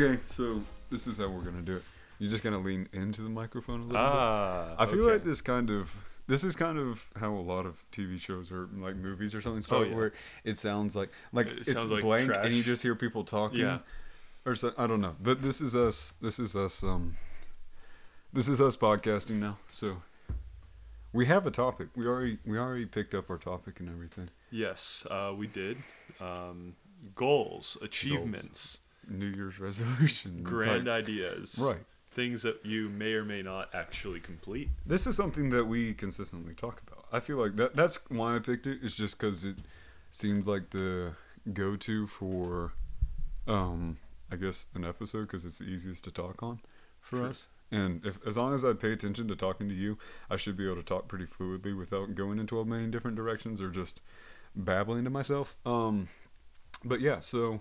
Okay, so this is how we're gonna do it. You're just gonna lean into the microphone a little Ah, bit. I feel okay. like this kind of this is kind of how a lot of TV shows or like movies or something start, Oh, yeah. where it sounds like like It it's like blank and you just hear people talking. Yeah. Or so, I don't know, but this is us. This is us. Um, this is us podcasting now. So we have a topic. We already we already picked up our topic and everything. Yes, uh, we did. Um, goals, achievements, New Year's resolution. grand type- ideas, Right. Things that you may or may not actually complete. This is something that we consistently talk about. I feel like that that's why I picked it. Is just because it seemed like the go-to for, um, I guess an episode because it's the easiest to talk on for Sure. us. And if as long as I pay attention to talking to you, I should be able to talk pretty fluidly without going in twelve million different directions or just babbling to myself. Um, but yeah, so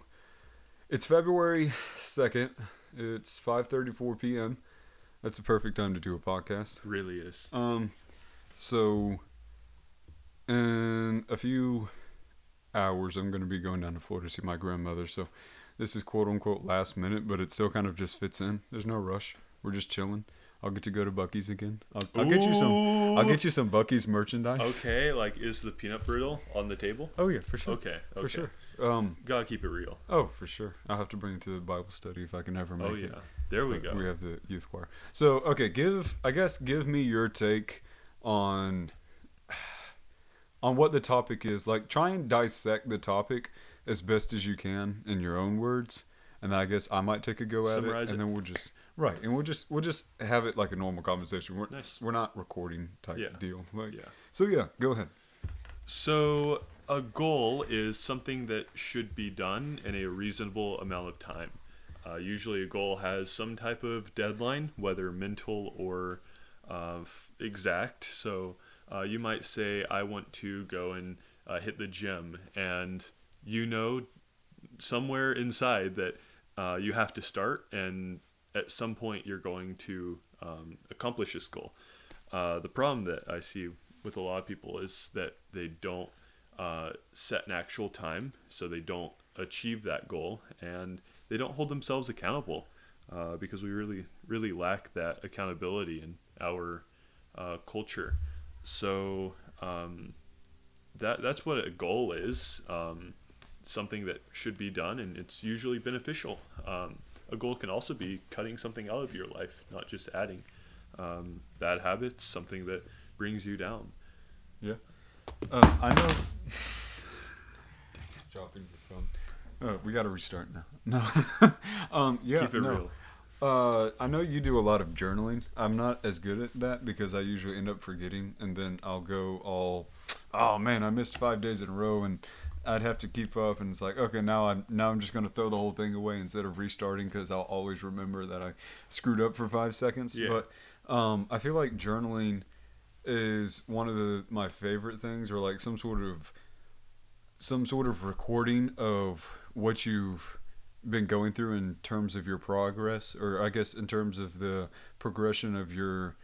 it's February second. It's five thirty-four p.m. That's a perfect time to do a podcast. Really is. Um, so in a few hours, I'm going to be going down to Florida to see my grandmother. So this is quote unquote last minute, but it still kind of just fits in. There's no rush. We're just chilling. I'll get to go to Buc-ee's again. I'll, I'll get you some. I'll get you some Buc-ee's merchandise. Okay, like is the peanut brittle on the table? Oh yeah, for sure. Okay, okay. For sure. Um. Gotta keep it real. Oh, for sure. I'll have to bring it to the Bible study if I can ever make it. Oh it. yeah, there we go. We have the youth choir. So okay, give I guess give me your take on on what the topic is. Like try and dissect the topic as best as you can in your own words, and I guess I might take a go at Summarize it, and it. then we'll just right, and we'll just we'll just have it like a normal conversation. We're Nice. we're not recording type Yeah. deal. Like, Yeah. So yeah, go ahead. So, a goal is something that should be done in a reasonable amount of time. Uh, usually, a goal has some type of deadline, whether mental or uh, f- exact. So, uh, you might say, I want to go and uh, hit the gym, and you know somewhere inside that uh, you have to start, and at some point, you're going to um, accomplish this goal. Uh, the problem that I see with a lot of people is that they don't uh, set an actual time, so they don't achieve that goal, and they don't hold themselves accountable uh, because we really, really lack that accountability in our uh, culture. So um, that that's what a goal is. Um, something that should be done, and it's usually beneficial. Um, a goal can also be cutting something out of your life, not just adding um, bad habits, something that brings you down. Yeah. Uh, I know. Dropping your phone. Uh, we got to restart now. No. um, yeah. Keep it no. real. Uh, I know you do a lot of journaling. I'm not as good at that because I usually end up forgetting, and then I'll go all, oh man, I missed five days in a row, and I'd have to keep up, and it's like, okay, now I'm now I'm just gonna throw the whole thing away instead of restarting because I'll always remember that I screwed up for five seconds. Yeah. But um, I feel like journaling is one of the my favorite things, or like some sort of some sort of recording of what you've been going through in terms of your progress or I guess in terms of the progression of your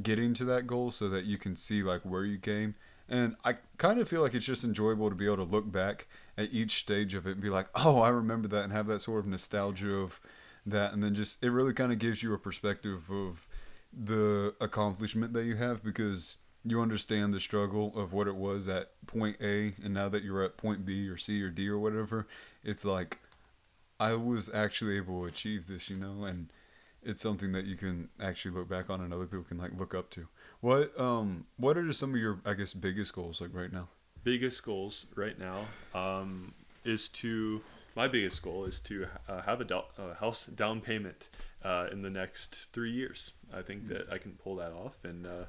getting to that goal so that you can see like where you came and I kind of feel like it's just enjoyable to be able to look back at each stage of it and be like oh I remember that and have that sort of nostalgia of that. And then just it really kind of gives you a perspective of the accomplishment that you have because you understand the struggle of what it was at point A. And now that you're at point B or C or D or whatever it's like I was actually able to achieve this, you know, and it's something that you can actually look back on and other people can like look up to. What um what are some of your I guess biggest goals like right now? biggest goals right now um, is to my biggest goal is to uh, have a, do- a house down payment uh, in the next three years. I think that I can pull that off, and uh,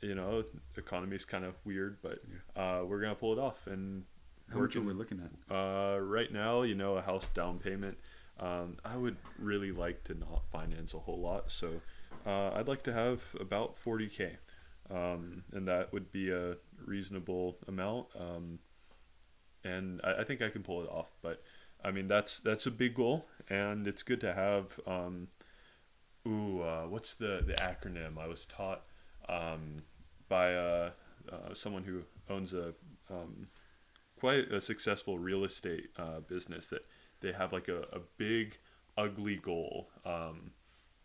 you know, economy is kind of weird, but uh, we're gonna pull it off. And How much are we looking at? uh, right now, you know, a house down payment. Um, I would really like to not finance a whole lot, so uh, I'd like to have about 40k, um, and that would be a reasonable amount. Um, and I, I think I can pull it off. But I mean, that's that's a big goal, and it's good to have. Um, ooh, uh, what's the the acronym? I was taught um, by uh, uh, someone who owns a um, quite a successful real estate uh, business that they have like a, a big ugly goal, um,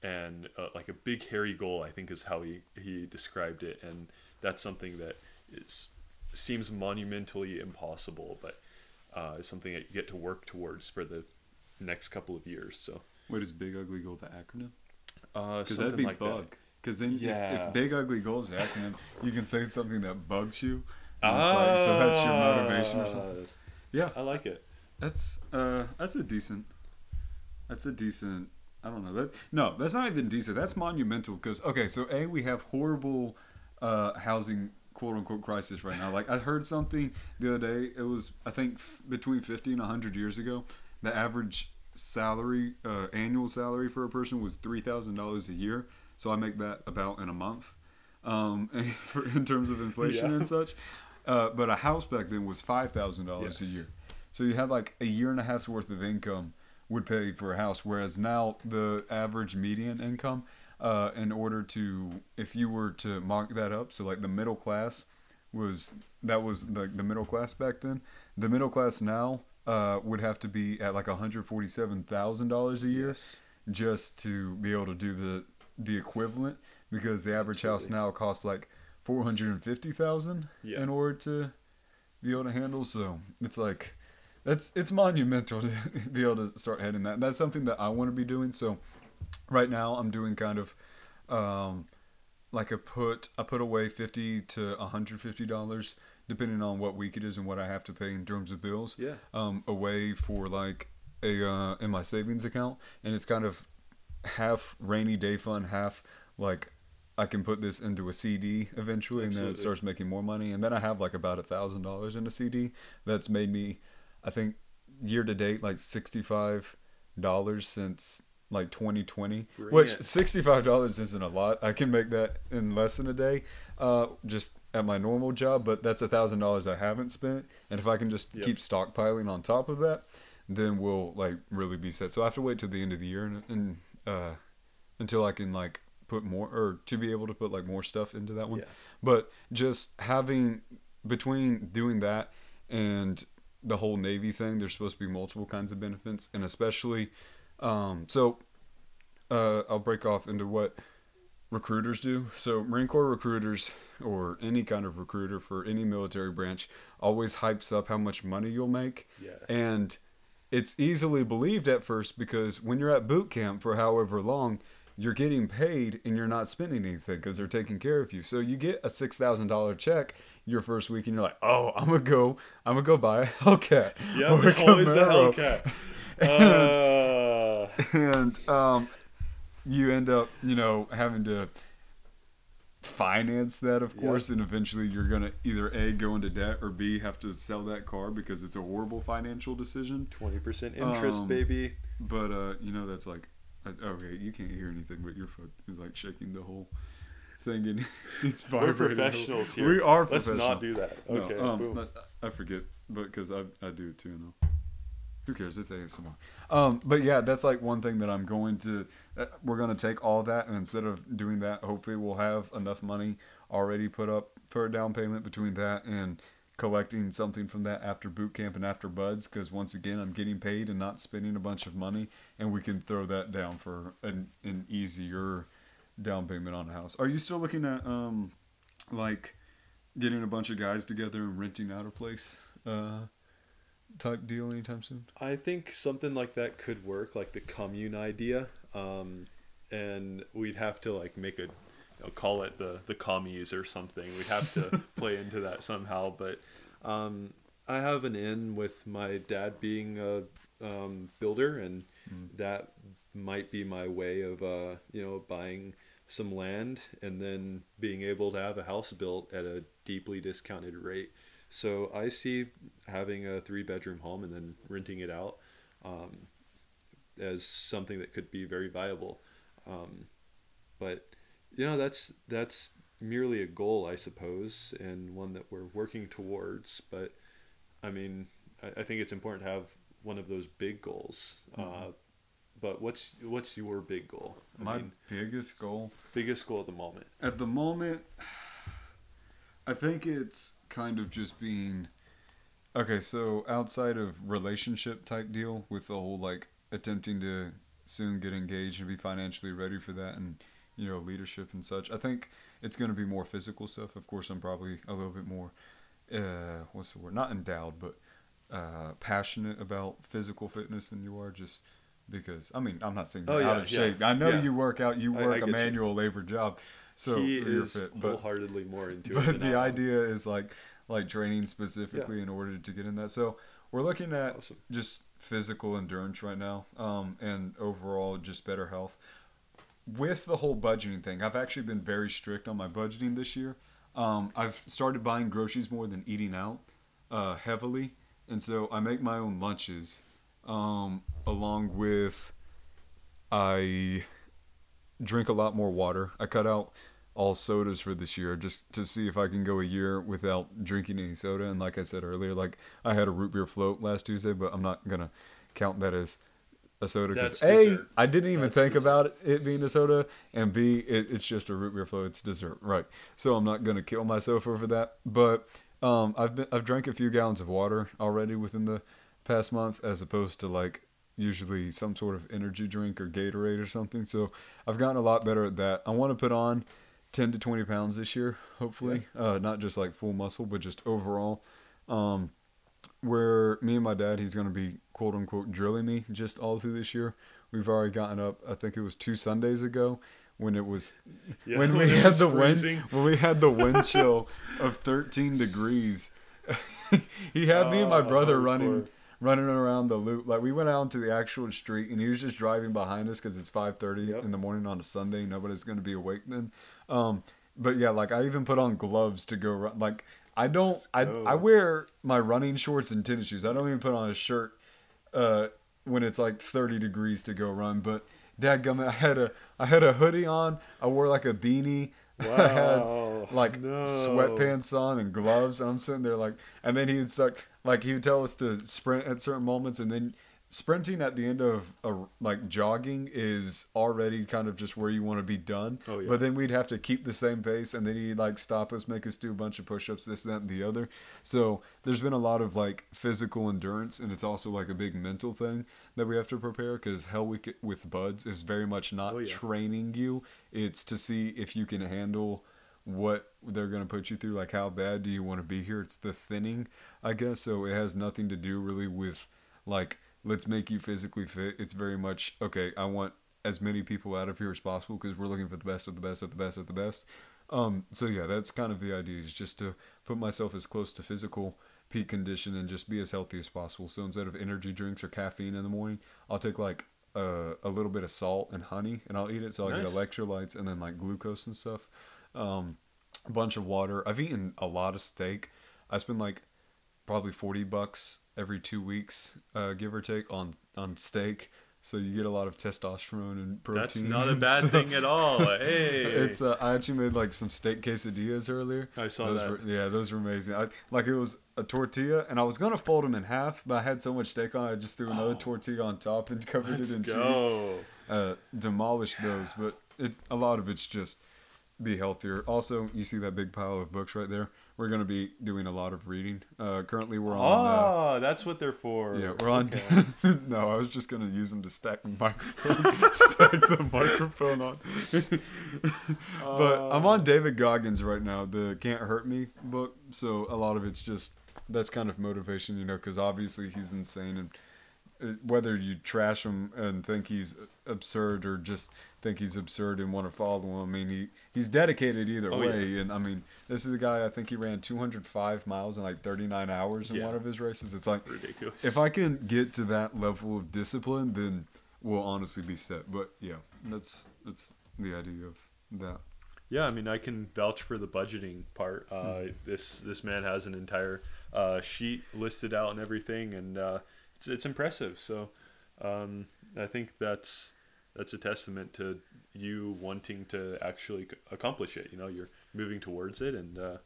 and uh, like a big hairy goal. I think is how he he described it, and that's something that is seems monumentally impossible, but uh, is something that you get to work towards for the next couple of years. So, What is Big Ugly Goal the acronym? uh, Because something that'd be like bug. Because then, if- Yeah. if, Big Ugly Goal is the acronym, you can say something that bugs you. and it's like, so that's your motivation or something. Ah, Yeah, I like it. that's uh, that's a decent. That's a decent. I don't know that. No, that's not even decent. That's monumental. Because okay, so a we have horrible uh, housing quote unquote crisis right now. Like I heard something the other day. It was I think f- between fifty and hundred years ago, the average salary uh, annual salary for a person was three thousand dollars a year. So I make that about in a month, um, for, in terms of inflation Yeah. and such. Uh, but a house back then was five thousand dollars a year. So you had like a year and a half's worth of income would pay for a house, whereas now the average median income, uh, in order to, if you were to mark that up, so like the middle class was that was the the middle class back then. The middle class now uh, would have to be at like one hundred forty seven thousand dollars a year Yes. just to be able to do the the equivalent because the average house now costs like four hundred and fifty thousand Yeah. in order to be able to handle. So it's like that's it's monumental to be able to start heading that. That's something that I want to be doing. So right now I'm doing kind of um, like a put I put away fifty to hundred fifty dollars depending on what week it is and what I have to pay in terms of bills Yeah. um, away for like a uh, in my savings account, and it's kind of half rainy day fund, half like I can put this into a CD eventually, and then it starts making more money, and then I have like about a thousand dollars in a CD that's made me, I think, year to date like sixty five dollars since like 2020 Bring which it. $65 isn't a lot i can make that in less than a day uh, just at my normal job but that's a thousand dollars i haven't spent and if i can just Yep. keep stockpiling on top of that then we'll like really be set so i have to wait till the end of the year and, and uh, until i can like put more or to be able to put like more stuff into that one Yeah. but just having between doing that and the whole navy thing there's supposed to be multiple kinds of benefits and especially um, so uh, i'll break off into what recruiters do so marine corps recruiters or any kind of recruiter for any military branch always hypes up how much money you'll make Yes. and it's easily believed at first because when you're at boot camp for however long, you're getting paid and you're not spending anything because they're taking care of you. So you get a six thousand dollar check your first week, and you're like, "Oh, I'm gonna go, I'm gonna go buy a Hellcat." Yeah, or a always a Camaro." Hellcat. Uh, and um, you end up, you know, having to finance that, of Yep. course, and eventually you're gonna either a go into debt or b have to sell that car because it's a horrible financial decision. Twenty percent interest, Um, baby. But uh, you know that's like uh, okay, you can't hear anything, but your foot is like shaking the whole thing, and it's vibrating. We're professionals here. We are professionals. Let's not do that. No, Okay. um, boom. but I forget, but because I I do it too now. Who cares? It's ASMR. Um, but yeah, that's like one thing that I'm going to. Uh, we're gonna take all that, and instead of doing that, hopefully we'll have enough money already put up for a down payment between that and collecting something from that after boot camp and after BUD/S. Because once again, I'm getting paid and not spending a bunch of money, and we can throw that down for an an easier down payment on a house. Are you still looking at um, like getting a bunch of guys together and renting out a place? Uh, type deal anytime soon? I think something like that could work, like the commune idea. Um, and we'd have to like make a, know, call it the the commies or something. We'd have to play into that somehow. But um, I have an in with my dad being a um, builder, and that might be my way of uh, you know buying some land and then being able to have a house built at a deeply discounted rate. So I see having a three bedroom home and then renting it out um, as something that could be very viable. Um, but you know that's that's merely a goal, I suppose, and one that we're working towards. But I mean, I, I think it's important to have one of those big goals. Uh, but what's what's your big goal? I My mean, biggest goal biggest goal at the moment. at the moment, I think it's kind of just being okay. So outside of relationship type deal with the whole like attempting to soon get engaged and be financially ready for that and you know leadership and such. I think it's going to be more physical stuff. Of course, I'm probably a little bit more uh, what's the word? Not endowed, but uh, passionate about physical fitness than you are. Just because I mean, I'm not saying you're Oh, out yeah, of shape. I know yeah. you work out. You I- I work a get you. manual labor job, so he you're is fit. But wholeheartedly more into it. but the I am. idea is like like training specifically in order to get in that. So we're looking at Awesome. just physical endurance right now, um, and overall just better health. With the whole budgeting thing, I've actually been very strict on my budgeting this year. Um, I've started buying groceries more than eating out uh, heavily, and so I make my own lunches, um, along with I drink a lot more water. I cut out all sodas for this year just to see if I can go a year without drinking any soda. And like I said earlier, like I had a root beer float last Tuesday, but I'm not gonna count that as a soda because a dessert. I didn't even That's think dessert. about it being a soda, and b it, it's just a root beer float. It's dessert, right? So I'm not gonna kill myself over that. But um, I've been I've drank a few gallons of water already within the past month, as opposed to like usually some sort of energy drink or Gatorade or something. So I've gotten a lot better at that. I want to put on 10 to 20 pounds this year, hopefully. Uh, not just like full muscle, but just overall. Um, where me and my dad, he's going to be quote unquote drilling me just all through this year. We've already gotten up, I think it was two Sundays ago when it was Yeah, when we had the freezing. wind when we had the wind chill of 13 degrees. he had me and my Oh, brother running running around the loop. Like we went out into the actual street, and he was just driving behind us because it's five thirty Yep. in the morning on a Sunday. Nobody's gonna be awake then. Um, but yeah, like I even put on gloves to go run. Like I don't, I. I wear my running shorts and tennis shoes. I don't even put on a shirt uh, when it's like thirty degrees to go run. But dadgummit, I had a I had a hoodie on. I wore like a beanie. Wow. I had like No. sweatpants on and gloves, and I'm sitting there like, and then he'd suck like he would tell us to sprint at certain moments, and then sprinting at the end of a, like jogging is already kind of just where you want to be done. Oh, yeah. But then we'd have to keep the same pace, and then he'd like stop us, make us do a bunch of push-ups, this, that, and the other. So there's been a lot of like physical endurance, and it's also like a big mental thing that we have to prepare because Hell Week with BUD/S is very much not Oh, yeah. training you. It's to see if you can handle what they're going to put you through like how bad do you want to be here it's the thinning i guess so it has nothing to do really with like let's make you physically fit it's very much okay i want as many people out of here as possible because we're looking for the best of the best of the best of the best um so yeah that's kind of the idea is just to put myself as close to physical peak condition and just be as healthy as possible so instead of energy drinks or caffeine in the morning i'll take like uh, a little bit of salt and honey and i'll eat it so i get Nice. electrolytes and then like glucose and stuff um, a bunch of water. I've eaten a lot of steak. I spend like probably forty bucks every two weeks, uh, give or take, on on steak. So you get a lot of testosterone and protein. That's not a bad So thing at all. Hey, It's uh, I actually made like some steak quesadillas earlier. I saw those that. Were, yeah, those were amazing. I, like it was a tortilla, and I was gonna fold them in half, but I had so much steak on, I just threw another tortilla on top and covered it in cheese go. uh, demolish those, but it, a lot of it's just be healthier. Also, you see that big pile of books right there. We're going to be doing a lot of reading. Uh, currently, we're on. Uh, Oh, that's what they're for. yeah, we're on. Okay. no, I was just going to use them to stack the microphone. stack the microphone on. but I'm on David Goggins right now, the Can't Hurt Me book. So a lot of it's just that's kind of motivation, you know, because obviously he's insane and uh, whether you trash him and think he's absurd or just think he's absurd and want to follow him, I mean, he, he's dedicated either Oh, way. And I mean, this is a guy, I think he ran 205 miles in like 39 hours in Yeah. one of his races. It's like, Ridiculous. if I can get to that level of discipline, then we'll honestly be set. But yeah, that's that's the idea of that. Yeah, I mean, I can vouch for the budgeting part. Uh, this this man has an entire uh, sheet listed out and everything, and uh, it's it's impressive. So um, I think that's that's a testament to you wanting to actually accomplish it. You know, you're moving towards it, and uh,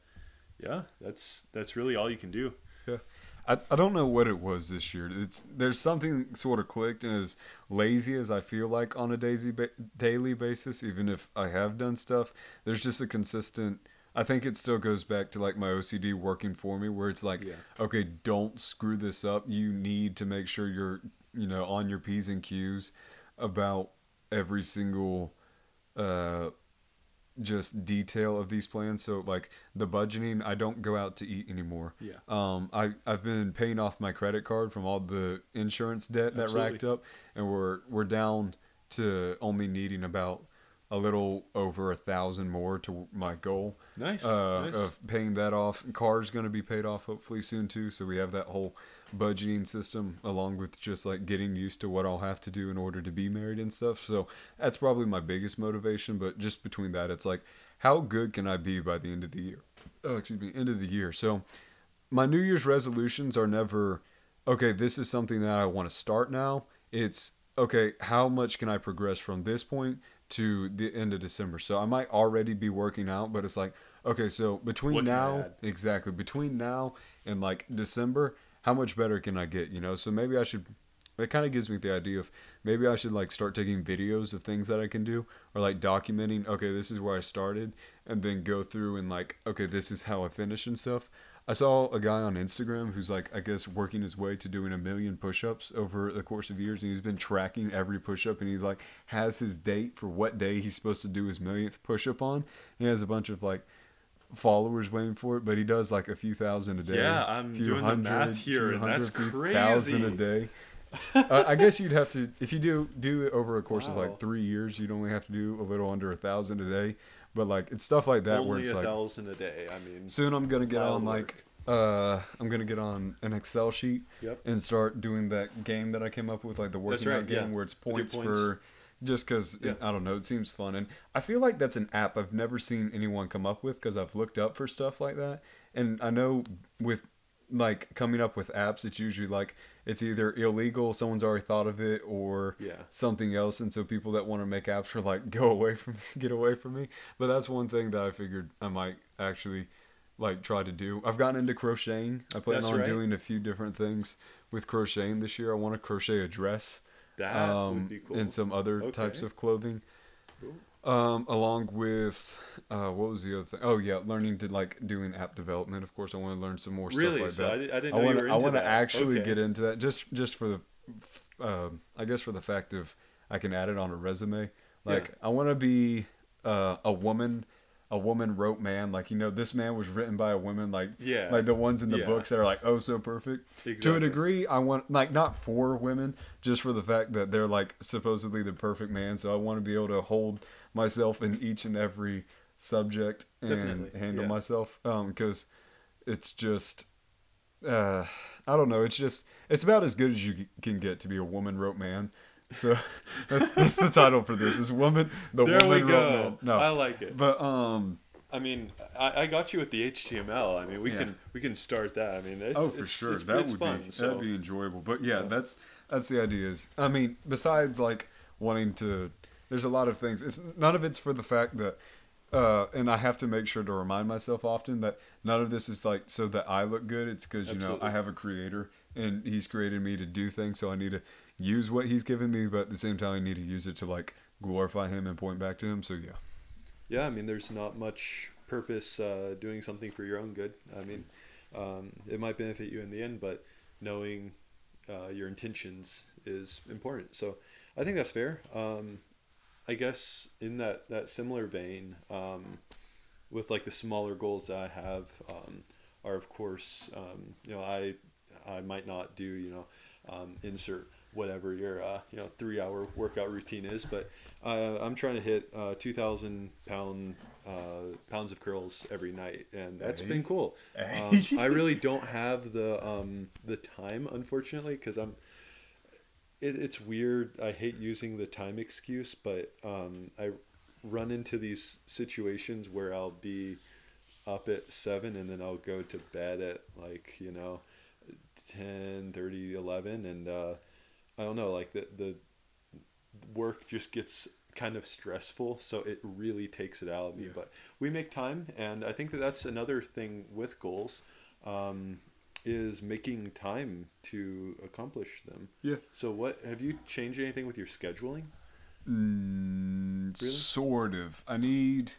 yeah, that's that's really all you can do. Yeah. I, I don't know what it was this year. It's there's something sort of clicked, and as lazy as I feel like on a daisy ba- daily basis, even if I have done stuff, there's just a consistent. I think it still goes back to like my OCD working for me, where it's like, Yeah. okay, don't screw this up. You need to make sure you're, you know, on your p's and q's. about every single uh just detail of these plans. So like the budgeting, I don't go out to eat anymore. Yeah. Um, I I've been paying off my credit card from all the insurance debt that Absolutely. racked up, and we're we're down to only needing about a little over a thousand more to my goal Nice. uh, nice. of paying that off. Car's going to be paid off hopefully soon too. So we have that whole budgeting system along with just like getting used to what I'll have to do in order to be married and stuff. So that's probably my biggest motivation. But just between that, it's like, how good can I be by the end of the year? Oh, excuse me, end of the year. So my New Year's resolutions are never, okay, this is something that I want to start now. It's, okay, how much can I progress from this point to the end of December? So I might already be working out, but it's like, okay, so between What now, exactly, between now and like December, how much better can I get, you know? So maybe I should, it kind of gives me the idea of maybe I should like start taking videos of things that I can do or like documenting, okay, this is where I started and then go through and like, okay, this is how I finish and stuff. I saw a guy on Instagram who's like, I guess, working his way to doing a million push ups over the course of years. And he's been tracking every push up and he's like, has his date for what day he's supposed to do his millionth push up on. He has a bunch of like followers waiting for it, but he does like a few thousand a day. Yeah, I'm few doing the math here, and that's crazy. thousand a day. uh, I guess you'd have to if you do do it over a course of like three years, you'd only have to do a little under a thousand a day. But like it's stuff like that where it's a like thousand a day. I mean, soon I'm gonna get on like uh I'm gonna get on an Excel sheet Yep. and start doing that game that I came up with, like the working right, out game yeah. where it's points, points. for just because Yeah. I don't know, it seems fun, and I feel like that's an app I've never seen anyone come up with because I've looked up for stuff like that, and I know with like coming up with apps, it's usually like it's either illegal, someone's already thought of it, or Yeah. something else, and so people that want to make apps are like, go away from me, get away from me. But that's one thing that I figured I might actually like try to do. I've gotten into crocheting. I plan That's on right. doing a few different things with crocheting this year. I want to crochet a dress that um, would be cool. and some other Okay. types of clothing. Cool. Um, along with uh, what was the other thing? Oh yeah, learning to like doing app development. Of course, I want to learn some more really? stuff like so that. I, I didn't I want to I want to actually Okay. get into that just just for the um I guess for the fact of I can add it on a resume. Like I want to be uh, a woman a woman wrote man like you know this man was written by a woman like Yeah. like the ones in the Yeah. books that are like oh so perfect to a degree I want like not for women just for the fact that they're like supposedly the perfect man so I want to be able to hold myself in each and every subject and Definitely, handle yeah. myself um because it's just uh I don't know. It's just it's about as good as you can get to be a woman wrote man. So that's that's the title for this. Is woman the There woman we go. No, I like it. but um I mean, I, I got you with the HTML. I mean, we Yeah. can we can start that. I mean, it's, oh for it's- sure it's, that it's would fun. be so that'd be enjoyable. But yeah, Yeah. that's that's the idea. Is I mean besides like wanting to, there's a lot of things. It's none of it's for the fact that. Uh, and I have to make sure to remind myself often that none of this is like so that I look good. It's because you know I have a creator and he's created me to do things, so I need to use what he's given me, but at the same time I need to use it to like glorify him and point back to him. So yeah, yeah, I mean, there's not much purpose uh, doing something for your own good. I mean, um, it might benefit you in the end, but knowing uh, your intentions is important. So I think that's fair. Um, I guess in that, that similar vein, um, with like the smaller goals that I have, um, are of course, um, you know, I I might not do you know um, insert whatever your uh, you know three hour workout routine is, but uh, I'm trying to hit uh, two thousand pound uh, pounds of curls every night, and that's Hey. been cool. Um, I really don't have the um, the time, unfortunately, because I'm. It, it's weird. I hate using the time excuse, but um, I run into these situations where I'll be up at seven and then I'll go to bed at like you know 10 30 11 and uh, i don't know like the, the work just gets kind of stressful so it really takes it out of me Yeah. but we make time and i think that that's another thing with goals um, is making time to accomplish them yeah. so what have you changed anything with your scheduling Mm, Really? Sort of. I need.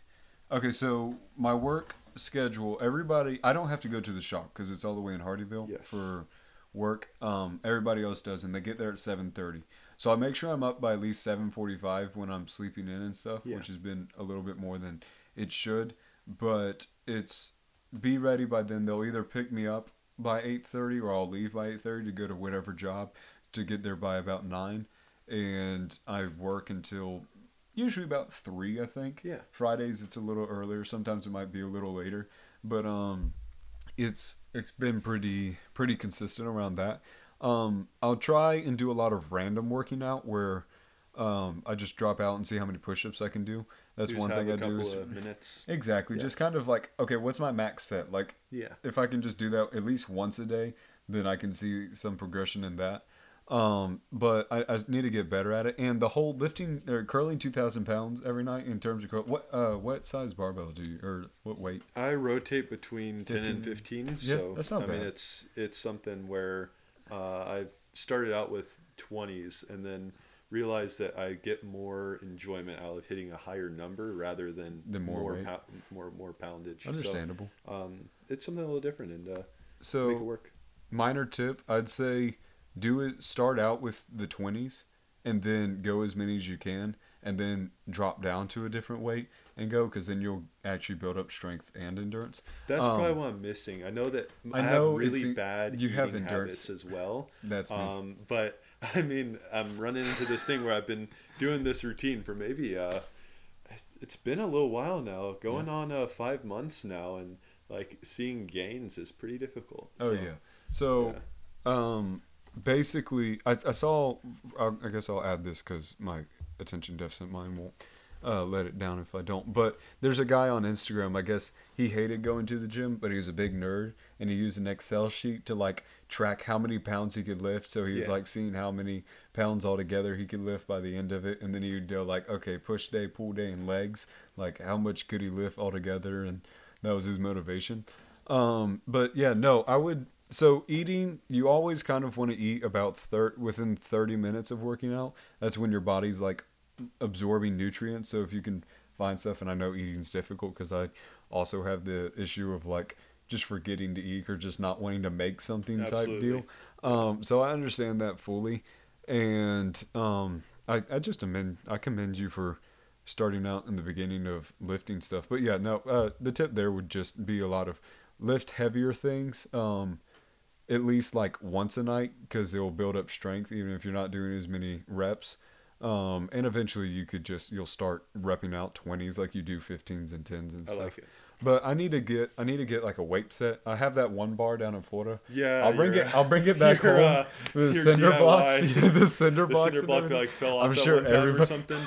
Okay, so my work schedule. Everybody, I don't have to go to the shop because it's all the way in Hardyville Yes. for work. Um, everybody else does, and they get there at seven thirty. So I make sure I'm up by at least 7:45 when I'm sleeping in and stuff, Yeah. which has been a little bit more than it should. But it's be ready by then. They'll either pick me up by 8:30 or I'll leave by 8:30 to go to whatever job to get there by about nine, and I work until usually about three, I think. Yeah. Fridays it's a little earlier. Sometimes it might be a little later, but um, it's it's been pretty pretty consistent around that. Um, I'll try and do a lot of random working out where um, I just drop out and see how many push-ups I can do. That's Just one thing I do. Is, minutes. exactly, Yeah. just kind of like okay, what's my max set? Like Yeah. if I can just do that at least once a day, then I can see some progression in that. Um, but I, I need to get better at it. And the whole lifting or curling two thousand pounds every night in terms of curl. What uh what size barbell do you or what weight? I rotate between 10 and 15. 15, Yeah, so that's not I mean it's it's something where uh, I've started out with 20s and then realized that I get more enjoyment out of hitting a higher number rather than Than more weight. pou- more more poundage. So, Understandable. um, it's something a little different and uh, So, make it work. minor tip i'd say do it start out with the 20s and then go as many as you can and then drop down to a different weight and go because then you'll actually build up strength and endurance That's um, probably what I'm missing. I know that I I, know have really bad you have endurance. habits as well. that's me Um, but I mean, I'm running into this thing where I've been doing this routine for maybe uh, it's- been a little while now, going on uh, five months now, and like seeing gains is pretty difficult. oh So, yeah. So um basically i, I saw I, I guess i'll add this because my attention deficit mind won't uh, let it down if I don't. But there's a guy on Instagram. I guess he hated going to the gym, but he was a big nerd, and he used an Excel sheet to like track how many pounds he could lift. So he was Yeah. like seeing how many pounds altogether he could lift by the end of it, and then he would go like, okay, push day, pull day, and legs. Like how much could he lift altogether, and that was his motivation. Um, but yeah, no, I would. So eating, you always kind of want to eat about thir- within 30 minutes of working out. That's when your body's like absorbing nutrients. So if you can find stuff, and I know eating's difficult because I also have the issue of like just forgetting to eat or just not wanting to make something type deal. Um, so I understand that fully, and um, I I just commend I commend you for starting out in the beginning of lifting stuff. But yeah, no, uh, the tip there would just be a lot of lift heavier things. Um, at least like once a night because it will build up strength even if you're not doing as many reps um, and eventually you could just you'll start repping out 20s like you do 15s and 10s and I stuff like but i need to get i need to get like a weight set i have that one bar down in florida Yeah, i'll bring it i'll bring it back home uh, the cinder blocks DIY. yeah, the cinder The cinder like fell off I'm sure everybody- something.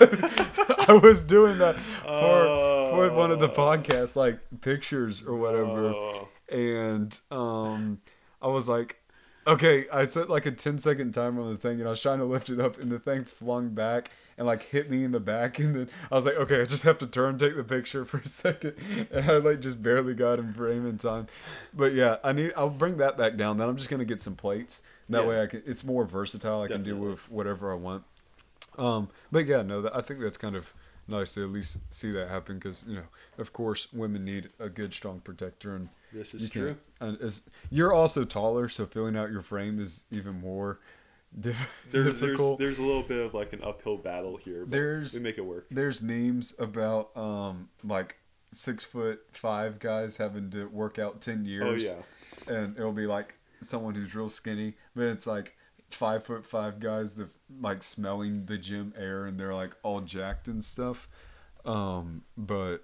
i was doing that for for one of the Oh. podcasts like pictures or whatever Oh. and um, I was like, okay, I set like a 10 second timer on the thing, and I was trying to lift it up, and the thing flung back and like hit me in the back, and then I was like, okay, I just have to turn, take the picture for a second, and I like just barely got in frame in time. But yeah, I need, I'll bring that back down. Then I'm just gonna get some plates. That Yeah. way, I can. It's more versatile. I can do with whatever I want. Um, but yeah, no, that, I think that's kind of nice to at least see that happen because you know, of course, women need a good, strong protector, and This is can't- true. And as you're also taller, so filling out your frame is even more diff- There's, there's difficult. there's a little bit of like an uphill battle here, but There's- we make it work. There's memes about um like six foot five guys having to work out ten years. Oh yeah, and it'll be like someone who's real skinny, but it's like five foot five guys that like smelling the gym air and they're like all jacked and stuff. Um, but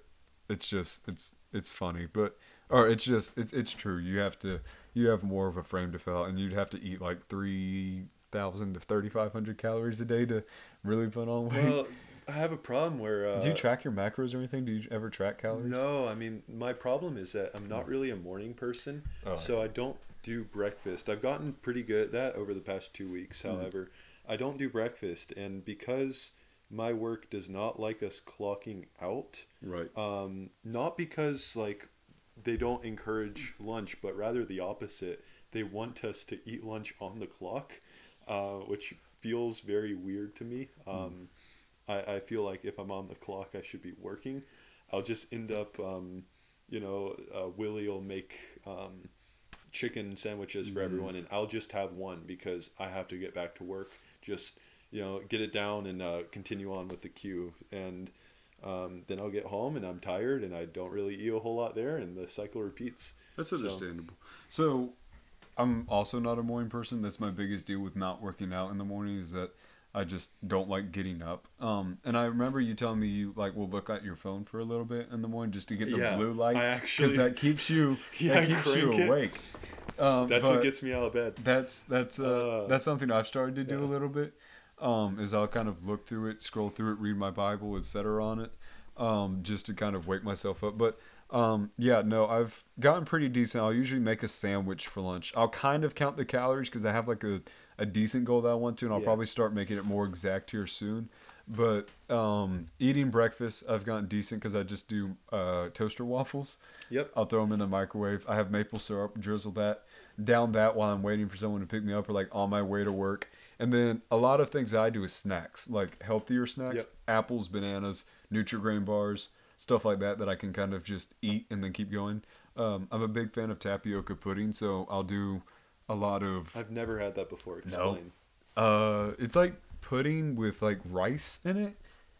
it's just it's it's funny, but or it's just it's it's true. You have to you have more of a frame to fill out, and you'd have to eat like three thousand to thirty five hundred calories a day to really put on weight. well, I have a problem where. Uh, Do you track your macros or anything? Do you ever track calories? No, I mean my problem is that I'm not really a morning person, Oh. so I don't do breakfast. I've gotten pretty good at that over the past two weeks. Hmm. However, I don't do breakfast, and because my work does not like us clocking out, Right. um, not because like they don't encourage lunch, but rather the opposite. They want us to eat lunch on the clock, uh, which feels very weird to me. Um, I, I feel like if I'm on the clock, I should be working. I'll just end up, um, you know, uh, Willie will make um, chicken sandwiches for everyone, and I'll just have one because I have to get back to work. Just you know, get it down and uh, continue on with the queue. And um, then I'll get home and I'm tired and I don't really eat a whole lot there, and the cycle repeats. That's understandable. So, I'm also not a morning person. That's my biggest deal with not working out in the morning is that I just don't like getting up. Um, and I remember you telling me you like will look at your phone for a little bit in the morning just to get the Yeah, blue light actually- that keeps you Yeah, that keeps you awake. Um, That's what gets me out of bed. That's that's uh, Uh, that's something I've started to do a little bit. Um, is I'll kind of look through it, scroll through it, read my Bible, etc. on it, um, just to kind of wake myself up. But um, yeah, no, I've gotten pretty decent. I'll usually make a sandwich for lunch. I'll kind of count the calories because I have like a, a decent goal that I want to, and I'll Yeah. probably start making it more exact here soon. But um, eating breakfast, I've gotten decent because I just do uh, toaster waffles. Yep. I'll throw them in the microwave. I have maple syrup, drizzle that down that while I'm waiting for someone to pick me up or like on my way to work. And then a lot of things I do is snacks, like healthier snacks, Yep. apples, bananas, Nutri-Grain bars, stuff like that that I can kind of just eat and then keep going. Um, I'm a big fan of tapioca pudding, so I'll do a lot of. I've never had that before. Explain. Uh, it's like pudding with like rice in it.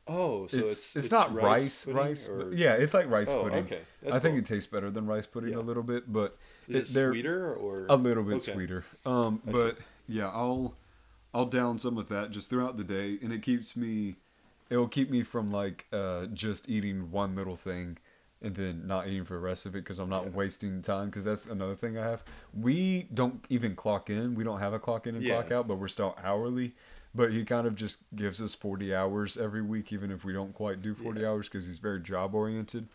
Oh, so it's, it's it's not rice, pudding, rice. or- yeah, it's like rice Oh, pudding. okay. That's I think cool. it tastes better than rice pudding Yeah. a little bit, but Is it they're- sweeter or a little bit Okay. sweeter. Um, I but yeah, I'll I'll down some of that just throughout the day, and it keeps me. It'll keep me from like uh, just eating one little thing and then not eating for the rest of it because I'm not Yeah. wasting time. Because that's another thing I have. We don't even clock in. We don't have a clock in and Yeah. clock out, but we're still hourly. But he kind of just gives us 40 hours every week, even if we don't quite do 40 Yeah. hours because he's very job oriented.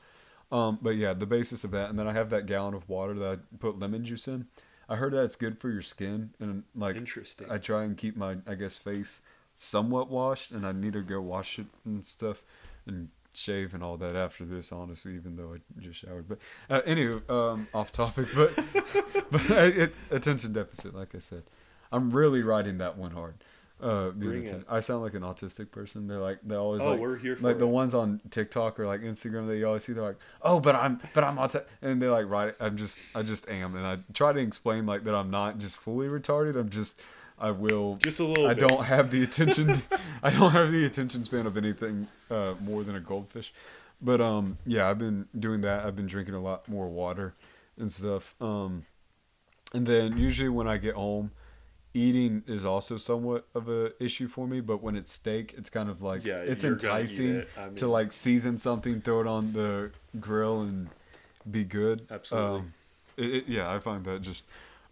Um, but yeah, the basis of that, and then I have that gallon of water that I put lemon juice in. I heard that it's good for your skin, and like Interesting. I try and keep my, I guess, face somewhat washed, and I need to go wash it and stuff, and shave and all that after this. Honestly, even though I just showered, but uh, anyway, um, off topic, but but it, attention deficit, like I said, I'm really riding that one hard. Uh, it. I sound like an autistic person. They're like they always oh, like we're here for like the ones on TikTok or like Instagram that you always see, they're like, "Oh, but I'm, but I'm autistic," and they're like, "Right, I'm just, I just am," and I try to explain like that I'm not just fully retarded. I'm just, I will, just a little. I bit. don't have the attention, I don't have the attention span of anything uh, more than a goldfish. But um, yeah, I've been doing that. I've been drinking a lot more water and stuff. Um, and then usually when I get home, eating is also somewhat of a issue for me. But when it's steak, it's kind of like Yeah, it's you're gonna eat enticing it. I to like season something, throw it on the grill, and be good. Absolutely. Um, it, it, yeah, I find that just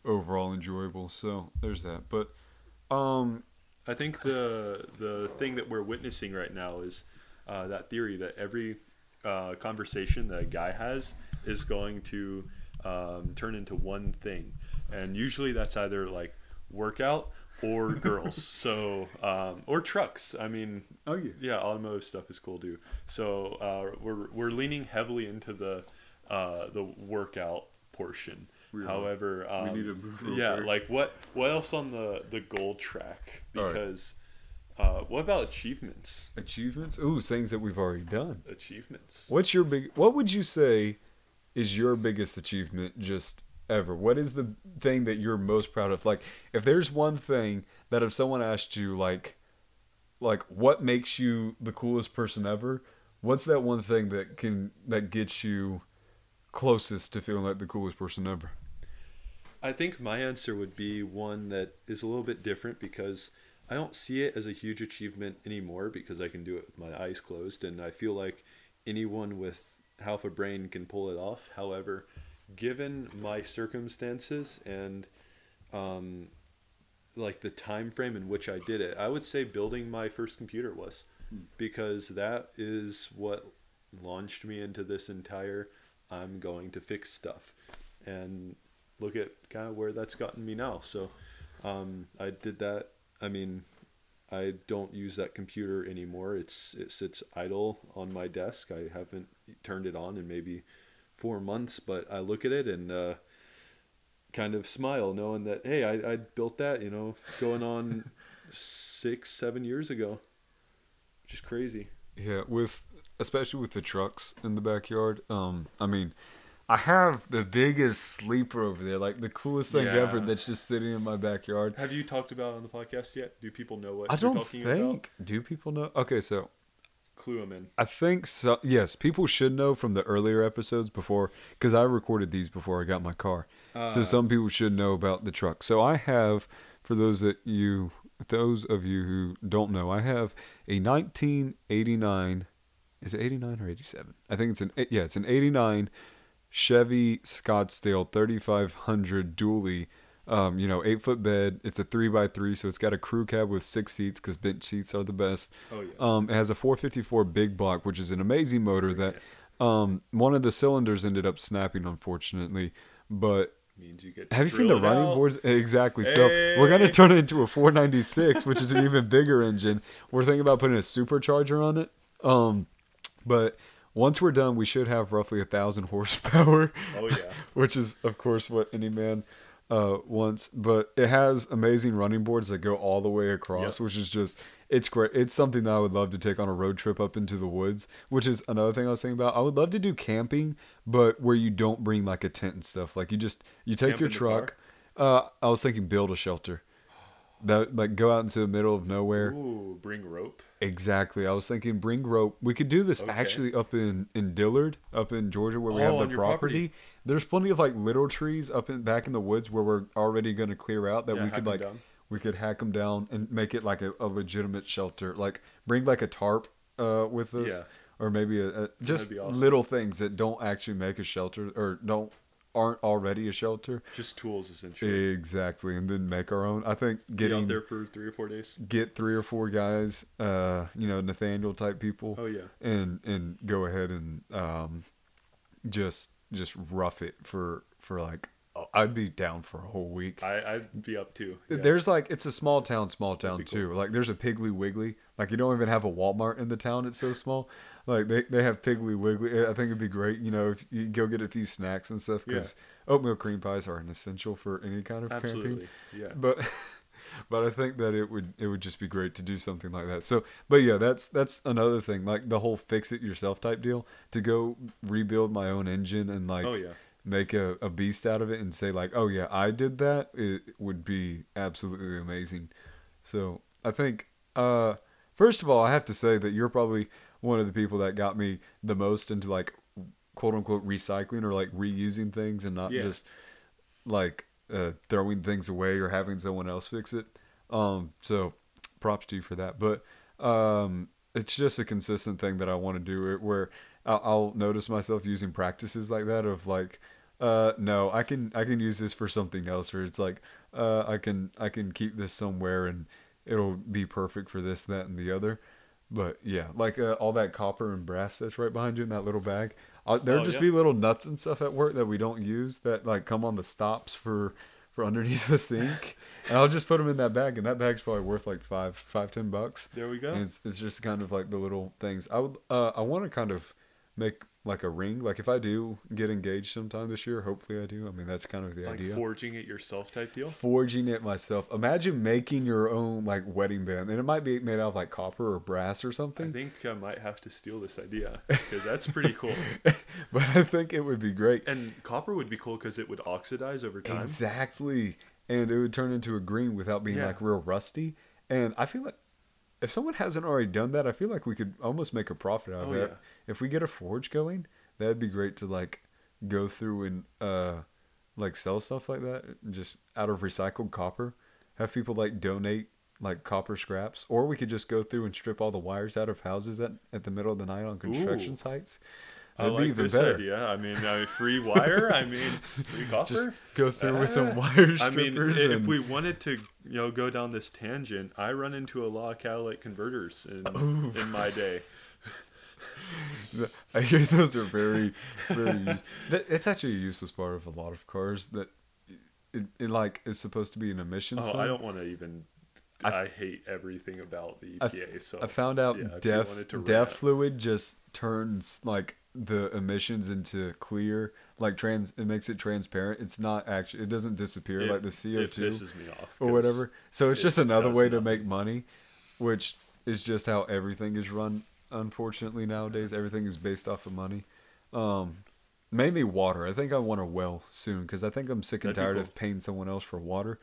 overall enjoyable. So there's that. But um, I think the the thing that we're witnessing right now is uh, that theory that every uh, conversation that a guy has is going to um, turn into one thing, and usually that's either like workout or girls. so um, or trucks. I mean, oh yeah, yeah, automotive stuff is cool too. So uh, we're we're leaning heavily into the uh, the workout portion. We are. However, um, need to move yeah, like what what else on the the goal track? Because uh, what about achievements? achievements. Ooh, things that we've already done. Achievements. What's your big? What would you say is your biggest achievement just ever? What is the thing that you're most proud of? Like, if there's one thing that if someone asked you, like, like what makes you the coolest person ever? What's that one thing that can that gets you closest to feeling like the coolest person ever? I think my answer would be one that is a little bit different because I don't see it as a huge achievement anymore because I can do it with my eyes closed and I feel like anyone with half a brain can pull it off. However, given my circumstances and um, like the time frame in which I did it, I would say building my first computer was because that is what launched me into this entire I'm going to fix stuff and look at kind of where that's gotten me now. So um, I did that. I mean, I don't use that computer anymore. It's it sits idle on my desk. I haven't turned it on in maybe four months, but I look at it and uh, kind of smile, knowing that hey, I, I built that. You know, going on six, seven years ago, which is crazy. Yeah, with especially with the trucks in the backyard. Um, I mean, I have the biggest sleeper over there, like the coolest thing Yeah. ever. That's just sitting in my backyard. Have you talked about it on the podcast yet? Do people know what I you're don't talking think. Do people know? Okay, so about? Clue them in. I think so. Yes, people should know from the earlier episodes before, because I recorded these before I got my car. so Ah. some people should know about the truck. So I have, for those that you, those of you who don't know, I have a 1989. Is it 89 or 87? I think it's an yeah, it's an 89 Chevy Scottsdale 3500 dually. Um, you know, eight foot bed. It's a three by three, so it's got a crew cab with six seats because bench seats are the best. Oh yeah. Um, it has a 454 big block, which is an amazing motor that um, one of the cylinders ended up snapping, unfortunately. But Means you get. have you seen the running out. boards? Exactly. So we're gonna turn it into a 496, which is an even bigger engine. We're thinking about putting a supercharger on it. Um, but once we're done, we should have roughly a thousand horsepower Oh yeah. which is of course what any man uh, wants. But it has amazing running boards that go all the way across, Yep. which is just it's great. It's something that I would love to take on a road trip up into the woods, which is another thing I was thinking about. I would love to do camping, but where you don't bring like a tent and stuff. Like you just you take Camp your truck. Uh, I was thinking build a shelter. That like go out into the middle of nowhere. Ooh, bring rope. Exactly. I was thinking bring rope. We could do this Okay. actually up in in Dillard, up in Georgia where we Oh, have the property. property. There's plenty of like little trees up in back in the woods where we're already going to clear out that Yeah, we could like down. we could hack them down and make it like a, a legitimate shelter. Like bring like a tarp uh with us Yeah. or maybe a, a just awesome. little things that don't actually make a shelter or don't aren't already a shelter. Just tools essentially. Exactly. And then make our own. I think Get getting out there for three or four days. get three or four guys, uh, you know, Nathaniel type people Oh yeah. and and go ahead and um, just just rough it for for like oh, I'd be down for a whole week. I I'd be up too. Yeah. There's like it's a small town, small town too. Like there's a Piggly Wiggly. Like you don't even have a Walmart in the town. It's so small. Like they, they have Piggly Wiggly. I think it'd be great. You know, if you go get a few snacks and stuff because oatmeal cream pies are an essential for any kind of camping Yeah. but but I think that it would it would just be great to do something like that. So, but yeah, that's that's another thing, like the whole fix it yourself type deal. To go rebuild my own engine and like Oh yeah. make a, a beast out of it and say like, oh yeah, I did that. It would be absolutely amazing. So I think uh, first of all, I have to say that you're probably one of the people that got me the most into like quote unquote recycling or like reusing things and not Yeah. just like uh, throwing things away or having someone else fix it. Um, so props to you for that. But um, it's just a consistent thing that I want to do. Where I'll, I'll notice myself using practices like that of like, uh, no, I can I can use this for something else, or it's like, uh, I can I can keep this somewhere and it'll be perfect for this, that, and the other. But yeah, like uh, all that copper and brass that's right behind you in that little bag. Uh, there'll Oh, just yeah. be little nuts and stuff at work that we don't use that like come on the stops for for underneath the sink, and I'll just put them in that bag, and that bag's probably worth like five five ten bucks. There we go. And it's it's just kind of like the little things. I would uh I want to kind of make like a ring. Like if I do get engaged sometime this year, hopefully I do. I mean that's kind of the like idea. forging it yourself type deal. Forging it myself. Imagine making your own like wedding band, and it might be made out of like copper or brass or something. I think I might have to steal this idea because that's pretty cool. but I think it would be great. And copper would be cool because it would oxidize over time. Exactly. And it would turn into a green without being Yeah. like real rusty. And I feel like if someone hasn't already done that, I feel like we could almost make a profit out of Oh, that. yeah. If we get a forge going, that'd be great to like go through and uh like sell stuff like that just out of recycled copper. Have people like donate like copper scraps or we could just go through and strip all the wires out of houses at, at the middle of the night on construction Ooh. sites. I That'd like be even this better. idea. I mean, uh, free wire. I mean, free copper. Just go through with some Ah. wire I mean, strippers if we wanted to, you know, go down this tangent, I run into a lot of catalytic converters in in my day. I hear those are very, very. Use- it's actually a useless part of a lot of cars that it, it like is supposed to be an emissions Oh, thing. I don't want to even. I- I, hate everything about the I- EPA. so I found out yeah, DEF DEF fluid just turns like the emissions into clear, like trans. It makes it transparent. It's not actually. It doesn't disappear It- like the CO two pisses me off. or whatever. So it's it just another way to make money, which is just how everything is run. Unfortunately, nowadays everything is based off of money. Um, mainly water. I think I want a well soon because I think I'm sick and That'd tired cool. of paying someone else for water.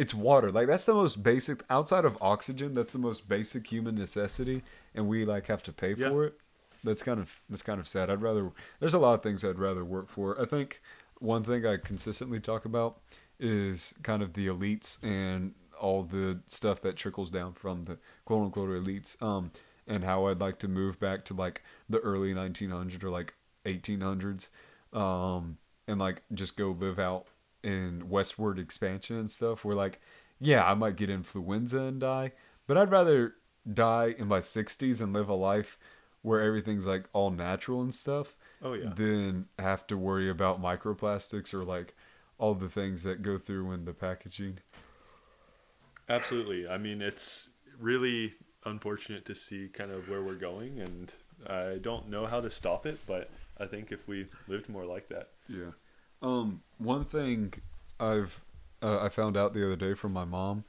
It's water. Like that's the most basic outside of oxygen. That's the most basic human necessity, and we like have to pay Yeah. for it. That's kind of that's kind of sad. I'd rather. There's a lot of things I'd rather work for. I think one thing I consistently talk about is kind of the elites and all the stuff that trickles down from the quote unquote elites. Um, and how I'd like to move back to like the early 1900s or like 1800s, um, and like just go live out in westward expansion and stuff. Where like, yeah, I might get influenza and die, but I'd rather die in my 60s and live a life where everything's like all natural and stuff Oh yeah. than have to worry about microplastics or like all the things that go through in the packaging. Absolutely. I mean, it's really unfortunate to see kind of where we're going, and I don't know how to stop it, but I think if we lived more like that. Yeah. Um, one thing I've uh, I found out the other day from my mom,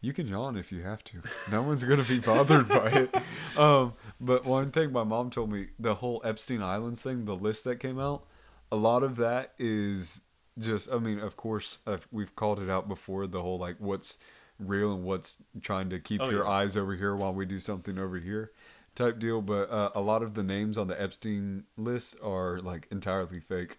you can yawn if you have to. No one's gonna be bothered by it. Um, but one thing my mom told me, the whole Epstein Islands thing, the list that came out, a lot of that is just. I mean, of course, i we've called it out before. The whole like what's real and what's trying to keep Oh, your yeah. eyes over here while we do something over here type deal but uh, a lot of the names on the epstein list are like entirely fake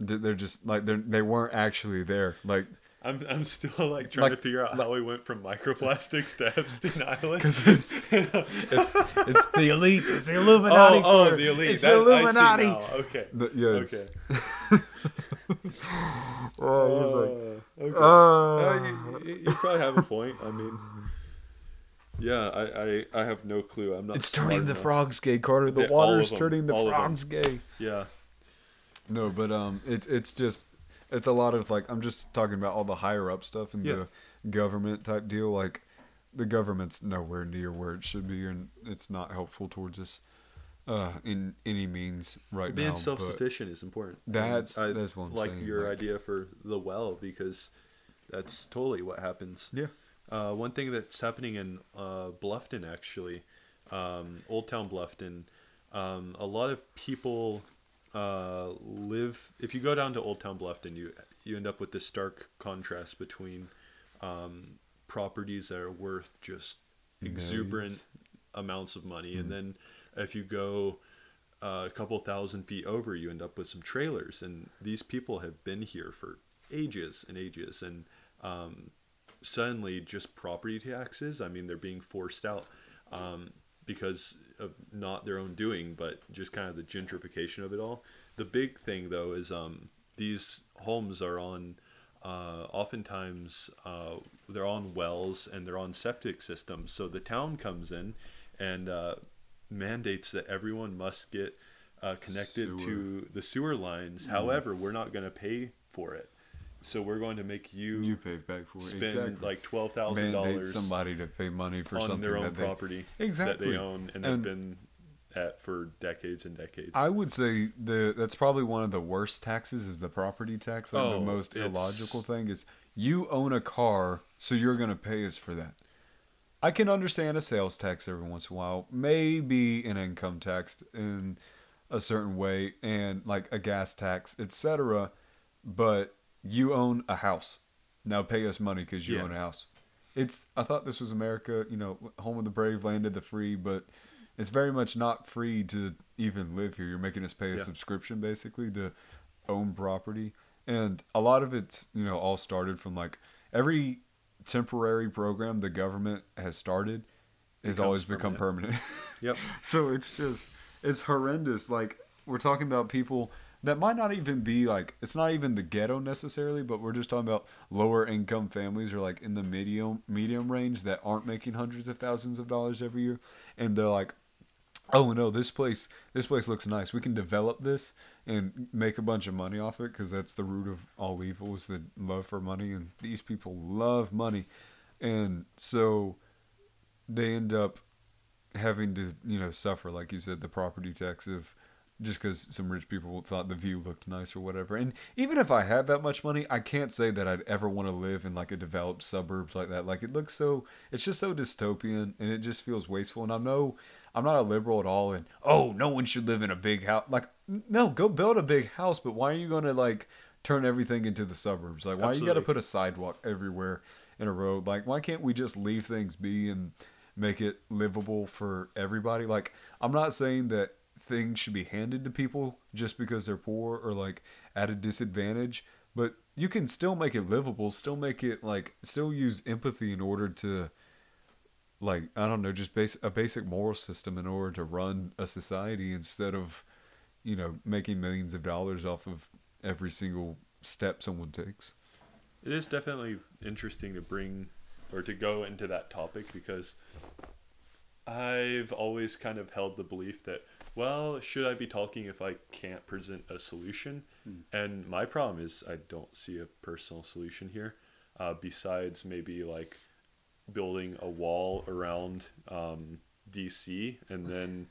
they're just like they they weren't actually there like I'm, I'm still like trying to figure out how we went from microplastics to Epstein Island. because it's it's it's the elites it's the illuminati oh, oh, the elite. it's That- the illuminati I see now. Okay. The- yeah Okay. oh, like Uh, okay. uh, Uh, you, you- you probably have a point. I mean, yeah, I, I, I have no clue. I'm not. it's turning the enough. frogs gay carter the Yeah, water's turning the all frogs gay Yeah, No, but um, it's it's just it's a lot of like I'm just talking about all the higher up stuff and Yeah. the government type deal. Like the government's nowhere near where it should be, and it's not helpful towards us uh, in any means right being now. being self-sufficient is important. That's- I that's what I'm like saying, your like- idea for the well because that's totally what happens. Yeah. Uh, one thing that's happening in uh, Bluffton, actually, um, Old Town Bluffton, um, a lot of people uh, live. If you go down to Old Town Bluffton, you you end up with this stark contrast between um, properties that are worth just exuberant Millions. amounts of money, and then if you go uh, a couple thousand feet over, you end up with some trailers, and these people have been here for ages and ages, and um, suddenly just property taxes. I mean, they're being forced out um, because of not their own doing, but just kind of the gentrification of it all. The big thing though is um, these homes are on. Uh, oftentimes, uh, they're on wells and they're on septic systems. So the town comes in and uh, mandates that everyone must get uh, connected to the sewer lines. However, we're not going to pay for it. So we're going to make you, you pay back for it. spend exactly. like twelve thousand dollars somebody to pay money for on something their own that they, property Exactly. that they own and, have been at for decades and decades. I would say the that's probably one of the worst taxes is the property tax. Like the Oh, most illogical thing is you own a car, so you're gonna pay us for that. I can understand a sales tax every once in a while, maybe an income tax in a certain way, and like a gas tax, etc. But you own a house. Now pay us money because you Yeah. own a house. It's I thought this was America, you know, home of the brave, land of the free, but it's very much not free to even live here. You're making us pay a Yeah. subscription basically to own property. And a lot of it's, you know, all started from like every temporary program the government has started has Becomes always become permanent. yep. so it's just it's horrendous. Like we're talking about people that might not even be like it's not even the ghetto necessarily, but we're just talking about lower income families or like in the medium medium range that aren't making hundreds of thousands of dollars every year, and they're like, oh no, this place this place looks nice. We can develop this and make a bunch of money off it because that's the root of all evil is the love for money, and these people love money, and so they end up having to you know suffer like you said the property tax of just because some rich people thought the view looked nice or whatever and even if i had that much money i can't say that i'd ever want to live in like a developed suburbs like that like it looks so it's just so dystopian and it just feels wasteful and i know I'm not a liberal at all. And oh, no one should live in a big house. Like, no, go build a big house. But why are you gonna like turn everything into the suburbs? Like, why you got to put a sidewalk everywhere in a road? Like, why can't we just leave things be and make it livable for everybody? Like, I'm not saying that things should be handed to people just because they're poor or like at a disadvantage, but you can still make it livable, still make it like still use empathy in order to like I don't know, just base a basic moral system in order to run a society instead of you know making millions of dollars off of every single step someone takes. It is definitely interesting to bring or to go into that topic because I've always kind of held the belief that, well, should I be talking if I can't present a solution? And my problem is I don't see a personal solution here, uh, besides maybe like building a wall around um, DC and then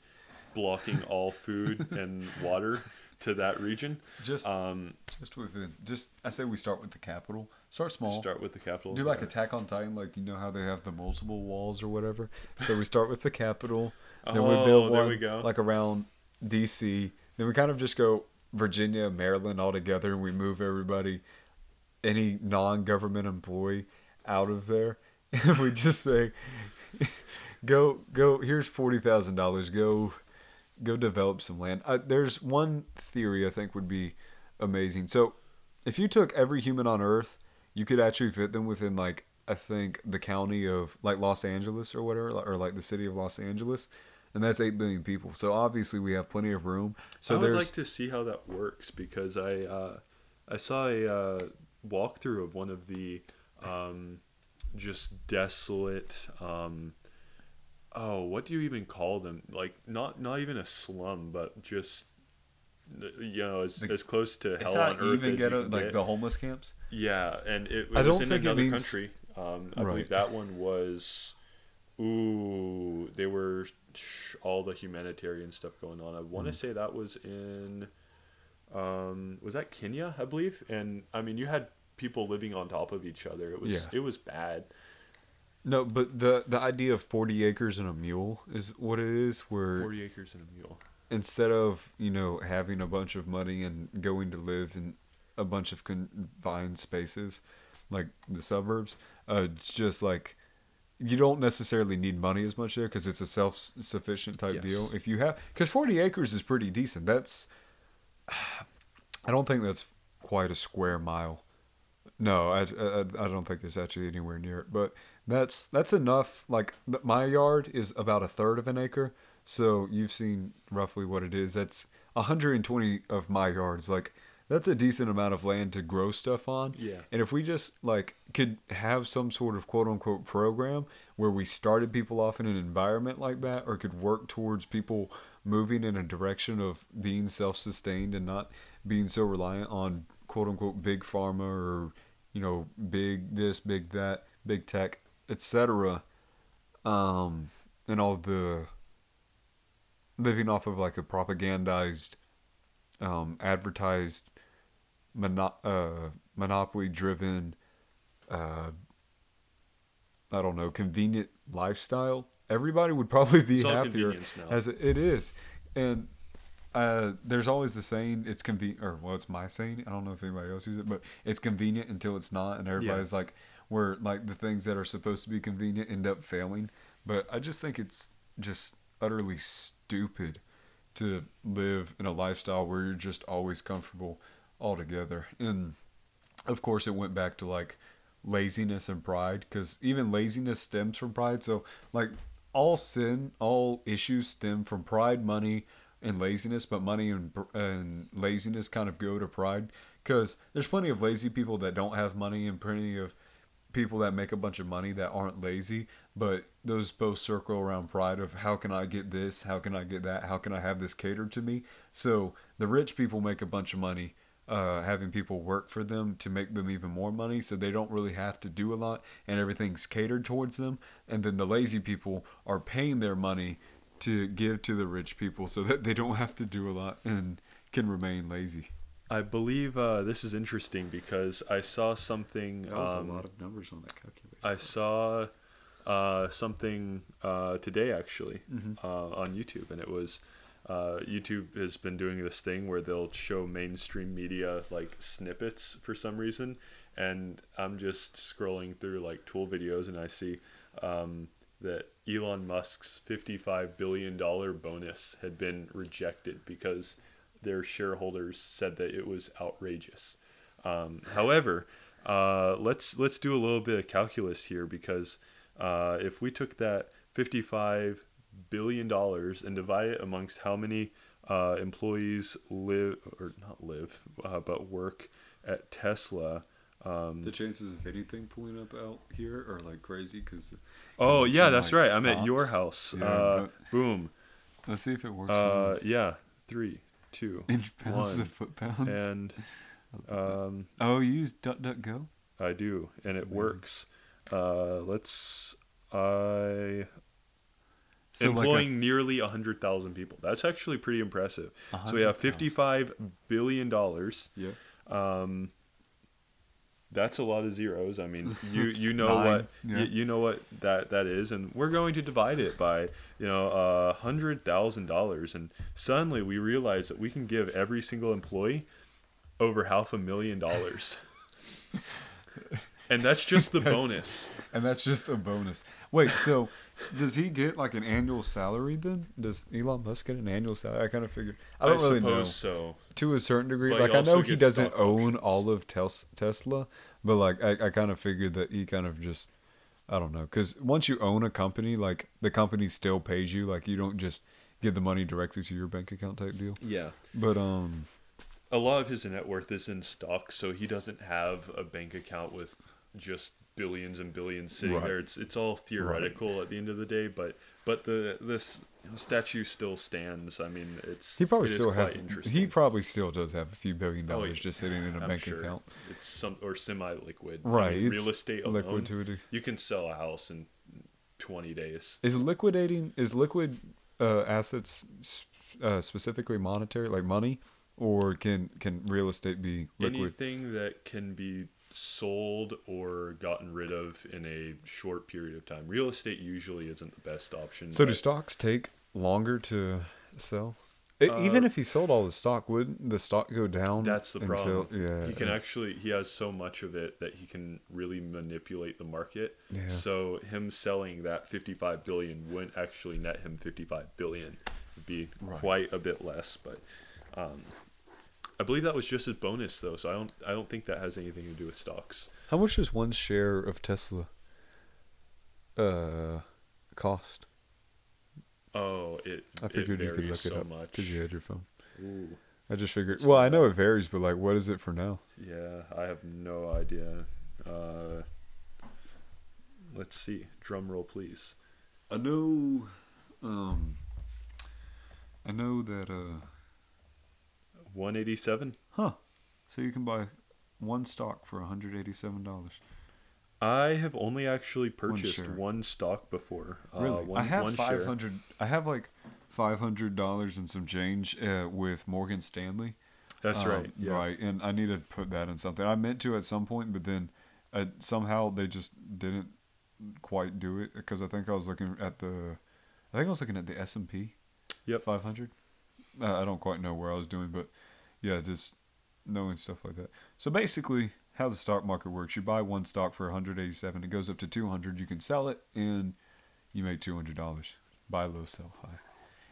blocking all food and water to that region. Just Um, just within just I say we start with the capital. Start small. start with the capital. Do like. Attack on Titan, like you know how they have the multiple walls or whatever. So we start with the capital, then we Oh, build there one we go. like around DC. Then we kind of just go Virginia, Maryland all together, and we move everybody, any non-government employee, out of there, and we just say, "Go, go. Here's forty thousand dollars. Go, go develop some land." Uh, there's one theory I think would be amazing. So, if you took every human on Earth, you could actually fit them within like I think the county of like Los Angeles or whatever, or like the city of Los Angeles, and that's eight billion people. So obviously we have plenty of room. So I would there's like to see how that works because I uh, I saw a uh, walkthrough of one of the um, just desolate. Um, oh, what do you even call them? Like not not even a slum, but just you know as, The- as close to hell on earth even as ghetto you can like get. the homeless camps. Yeah, and it, it I was don't in think it another means- country. Um, I Right. believe that one was. Ooh, they were sh- all the humanitarian stuff going on. I want to Mm. say that was in. Um, was that Kenya? I believe, and I mean, you had people living on top of each other. It was Yeah. it was bad. No, but the the idea of forty acres and a mule is what it is. Where Forty acres and a mule. instead of you know having a bunch of money and going to live in a bunch of confined spaces like the suburbs uh, it's just like you don't necessarily need money as much there because it's a self-sufficient type Yes. deal if you have because 40 acres is pretty decent. That's i don't think that's quite a square mile. No i, I, I don't think it's actually anywhere near it but that's that's enough. Like my yard is about a third of an acre so you've seen roughly what it is. That's 120 of my yards. Like that's a decent amount of land to grow stuff on Yeah. and if we just like could have some sort of quote unquote program where we started people off in an environment like that or could work towards people moving in a direction of being self-sustained and not being so reliant on quote unquote big pharma or you know big this big that big tech etc um and all the living off of like a propagandized um advertised mono- uh, monopoly driven uh I don't know convenient lifestyle everybody would probably be It's happier as it is. And uh, there's always the saying it's convenient or well it's my saying i don't know if anybody else uses it but it's convenient until it's not and everybody's like where like the things that are supposed to be convenient end up failing. But i just think it's just utterly stupid to live in a lifestyle where you're just always comfortable altogether. And of course it went back to like laziness and pride because even laziness stems from pride. So like all sin all issues stem from pride money and laziness but money and, and laziness kind of go to pride because there's plenty of lazy people that don't have money and plenty of people that make a bunch of money that aren't lazy but those both circle around pride of how can i get this? How can i get that? How can i have this catered to me? So the rich people make a bunch of money uh, having people work for them to make them even more money so they don't really have to do a lot and everything's catered towards them and then the lazy people are paying their money to give to the rich people so that they don't have to do a lot and can remain lazy I believe uh, this is interesting because I saw something. um, a lot of numbers on that calculator I saw uh, something uh, today actually Mhm. uh, on YouTube, and it was uh, YouTube has been doing this thing where they'll show mainstream media like snippets for some reason, and I'm just scrolling through like tool videos, and I see um, that Elon Musk's 55 billion dollar bonus had been rejected because their shareholders said that it was outrageous. Um, however, uh, let's let's do a little bit of calculus here because uh, if we took that 55 billion dollars and divide it amongst how many uh, employees live or not live uh, but work at Tesla. Um, The chances of anything pulling up out here are like crazy because. oh yeah, that's like, right. I'm at your house. Yeah, uh, boom. Let's see if it works. Uh, yeah, three, two, inch pounds one, to foot pounds. and um, oh, you use DuckDuckGo? I do, and That's it amazing. works. Uh, let's. I So like a- employing nearly a hundred thousand people. That's actually pretty impressive. So we have fifty-five billion dollars. Yeah. Um, that's a lot of zeros. I mean, you you know nine, what yeah. you, you know what that that is, and we're going to divide it by you know a hundred thousand dollars, and suddenly we realize that we can give every single employee over half a million dollars, and that's just the That's- bonus. And that's just a bonus. Wait, so does he get like an annual salary then? Does Elon Musk get an annual salary? I kind of figured. I don't really know. so. To a certain degree, But like I know he doesn't own options. all of tes- Tesla, but like I, I kind of figured that he kind of just, I don't know, because once you own a company, like the company still pays you, like you don't just give the money directly to your bank account type deal. Yeah. But um, a lot of his net worth is in stock, so he doesn't have a bank account with just billions and billions sitting Right. there. It's it's all theoretical at the end of the day, but but the this statue still stands. I mean, it's he probably it still has. interesting. He probably still does have a few billion Oh, dollars yeah, just sitting in a I'm bank sure. account. It's some or semi-liquid. I Right, mean, real estate alone, Liquid to you can sell a house in twenty days. Is liquidating is liquid uh, assets uh, specifically monetary, like money, or can can real estate be liquid? Anything that can be sold or gotten rid of in a short period of time. Real estate usually isn't the best option. So do stocks take longer to sell? Even Uh, if he sold all the stock, wouldn't the stock go down? That's the until- problem. Yeah, He can actually he has so much of it that he can really manipulate the market. Yeah. So him selling that 55 billion wouldn't actually net him 55 billion. It'd be Right. quite a bit less, but um, I believe that was just his bonus though. So I don't I don't think that has anything to do with stocks. How much does one share of Tesla uh cost? Oh, it I figured it you could varies look it up much. because you had your phone. Ooh, I just figured. Let's Well, I know out. it varies, but like, what is it for now? yeah, I have no idea. Uh, let's see. Drum roll, please. I know, um, I know that uh. 187. Huh. So you can buy one stock for $187. I have only actually purchased share. one, stock before. Really? Uh, one, I have one share. 500 I have like $500 and some change uh, with Morgan Stanley. That's Um, right. Yeah. Right, and I need to put that in something. I meant to at some point, but then uh, somehow they just didn't quite do it because I think I was looking at the, I think I was looking at the S and P. Yep. 500. Uh, I don't quite know where I was doing, but yeah, just knowing stuff like that. So basically, how the stock market works: you buy one stock for 187, it goes up to 200, you can sell it, and you make 200 dollars. Buy low, sell high.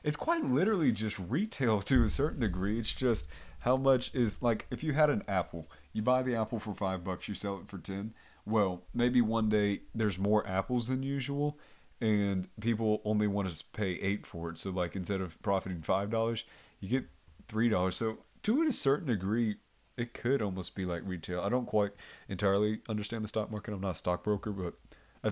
It's quite literally just retail to a certain degree. It's just how much is like if you had an apple, you buy the apple for five bucks, you sell it for ten. Well, maybe one day there's more apples than usual, and people only want to pay eight for it. So like instead of profiting five dollars, you get three dollars. So to a certain degree, it could almost be like retail. I don't quite entirely understand the stock market. I'm not a stockbroker, but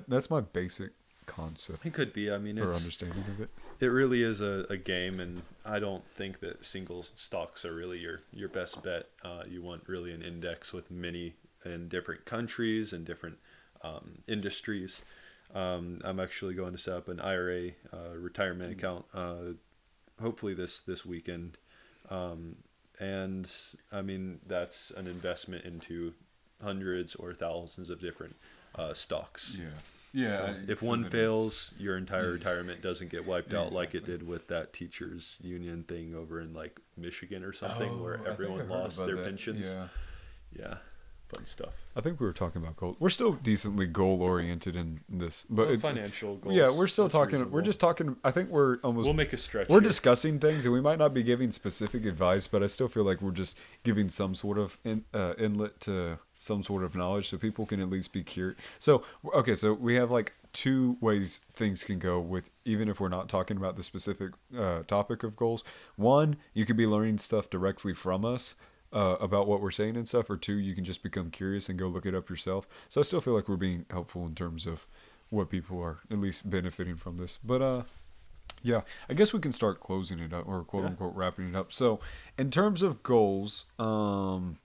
that's my basic concept It could be. I mean, or it's, understanding of it. it really is a, a game, and I don't think that single stocks are really your, your best bet. Uh, you want really an index with many in different countries and different um, industries. Um, I'm actually going to set up an IRA uh, retirement account, uh, hopefully this this weekend. Um, and I mean that's an investment into hundreds or thousands of different uh, stocks. Yeah. Yeah. So I- if one fails, your entire retirement doesn't get wiped out like it did with that teachers union thing over in like Michigan or something, Oh, where I think I everyone lost their that. pensions. Yeah. Yeah, fun stuff. I think we were talking about goals. We're still decently goal oriented in this, but Well, it's financial goals. yeah, we're still talking. We're just talking. I think we're almost. We'll make a stretch. we're here. discussing things, and we might not be giving specific advice, but I still feel like we're just giving some sort of in, uh, inlet to some sort of knowledge, so people can at least be curious. So okay, so we have like two ways things can go with even if we're not talking about the specific uh, topic of goals. One, you could be learning stuff directly from us. Uh, about what we're saying and stuff, or two, you can just become curious and go look it up yourself. So I still feel like we're being helpful in terms of what people are at least benefiting from this. But uh, yeah, I guess we can start closing it up or quote Yeah. unquote wrapping it up. So, in terms of goals, um,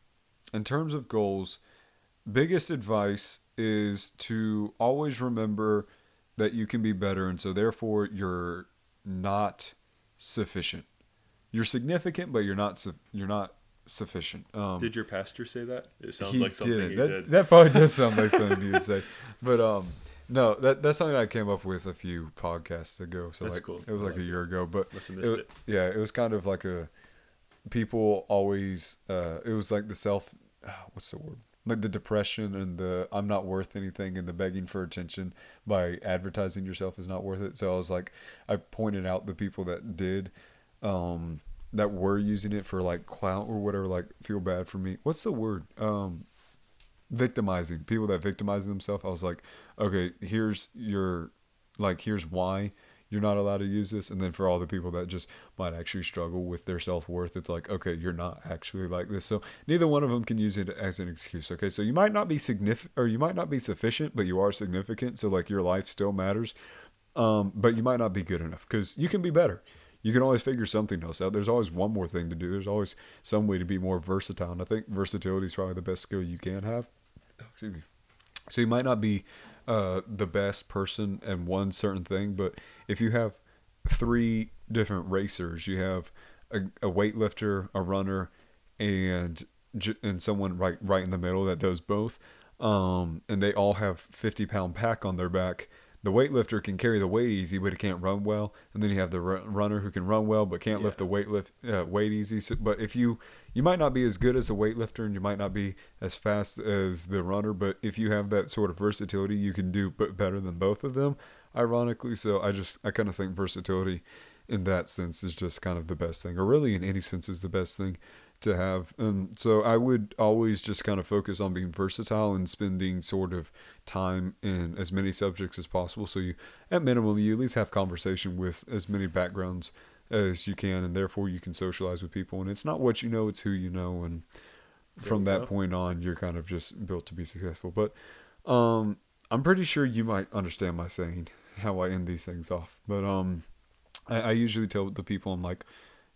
in terms of goals, biggest advice is to always remember that you can be better, and so therefore you're not sufficient. You're significant, but you're not. Su- you're not sufficient. Um, Did your pastor say that? It sounds like something did. he that, did. That probably does sound like something he would say. But um, no, that that's something I came up with a few podcasts ago. So That's like cool. it was I like a year ago. But it it. yeah, it was kind of like a people always. Uh, it was like the self. Uh, what's the word? Like the depression and the I'm not worth anything and the begging for attention by advertising yourself is not worth it. So I was like, I pointed out the people that did, um, that were using it for like clout or whatever, like feel bad for me. What's the word? Um, victimizing people that victimize themselves. I was like, okay, here's your, like, here's why you're not allowed to use this. And then for all the people that just might actually struggle with their self worth, it's like, okay, you're not actually like this. So neither one of them can use it as an excuse. Okay. So you might not be significant or you might not be sufficient, but you are significant. So like your life still matters. Um, but you might not be good enough because you can be better. You can always figure something else out. There's always one more thing to do. There's always some way to be more versatile. And I think versatility is probably the best skill you can have. Excuse me. So you might not be uh, the best person in one certain thing, but if you have three different racers, you have a, a weightlifter, a runner, and and someone right right in the middle that does both, um, and they all have fifty pound pack on their back. The weightlifter can carry the weight easy, but he can't run well. And then you have the ru- runner who can run well, but can't lift the weight lift uh, weight easy. So, but if you you might not be as good as the weightlifter, and you might not be as fast as the runner, but if you have that sort of versatility, you can do b- better than both of them. Ironically, so I just I kind of think versatility in that sense is just kind of the best thing, or really in any sense is the best thing to have. And so I would always just kind of focus on being versatile and spending sort of time in as many subjects as possible. So you, at minimum, you at least have conversation with as many backgrounds as you can, and therefore you can socialize with people. And it's not what you know, it's who you know. And from that go. point on, you're kind of just built to be successful. But um, I'm pretty sure you might understand my saying how I end these things off. But um, I, I usually tell the people I'm like,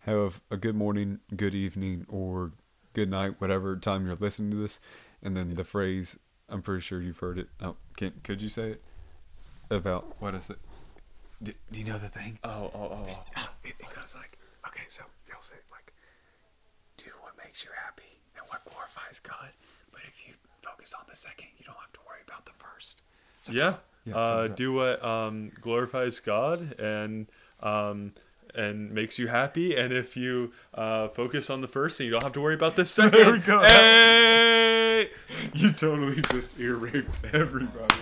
have a good morning, good evening, or good night, whatever time you're listening to this. And then the phrase, I'm pretty sure you've heard it. Oh, can could you say it? About what is it? Do, do you know the thing? Oh, oh, oh. It, it goes like, okay, so you'll say like, do what makes you happy and what glorifies God. But if you focus on the second, you don't have to worry about the first. So Yeah. Yeah, uh, do what um, glorifies God and um, and makes you happy. And if you uh, focus on the first, then you don't have to worry about the second. There we go. Hey! you totally just ear raped everybody.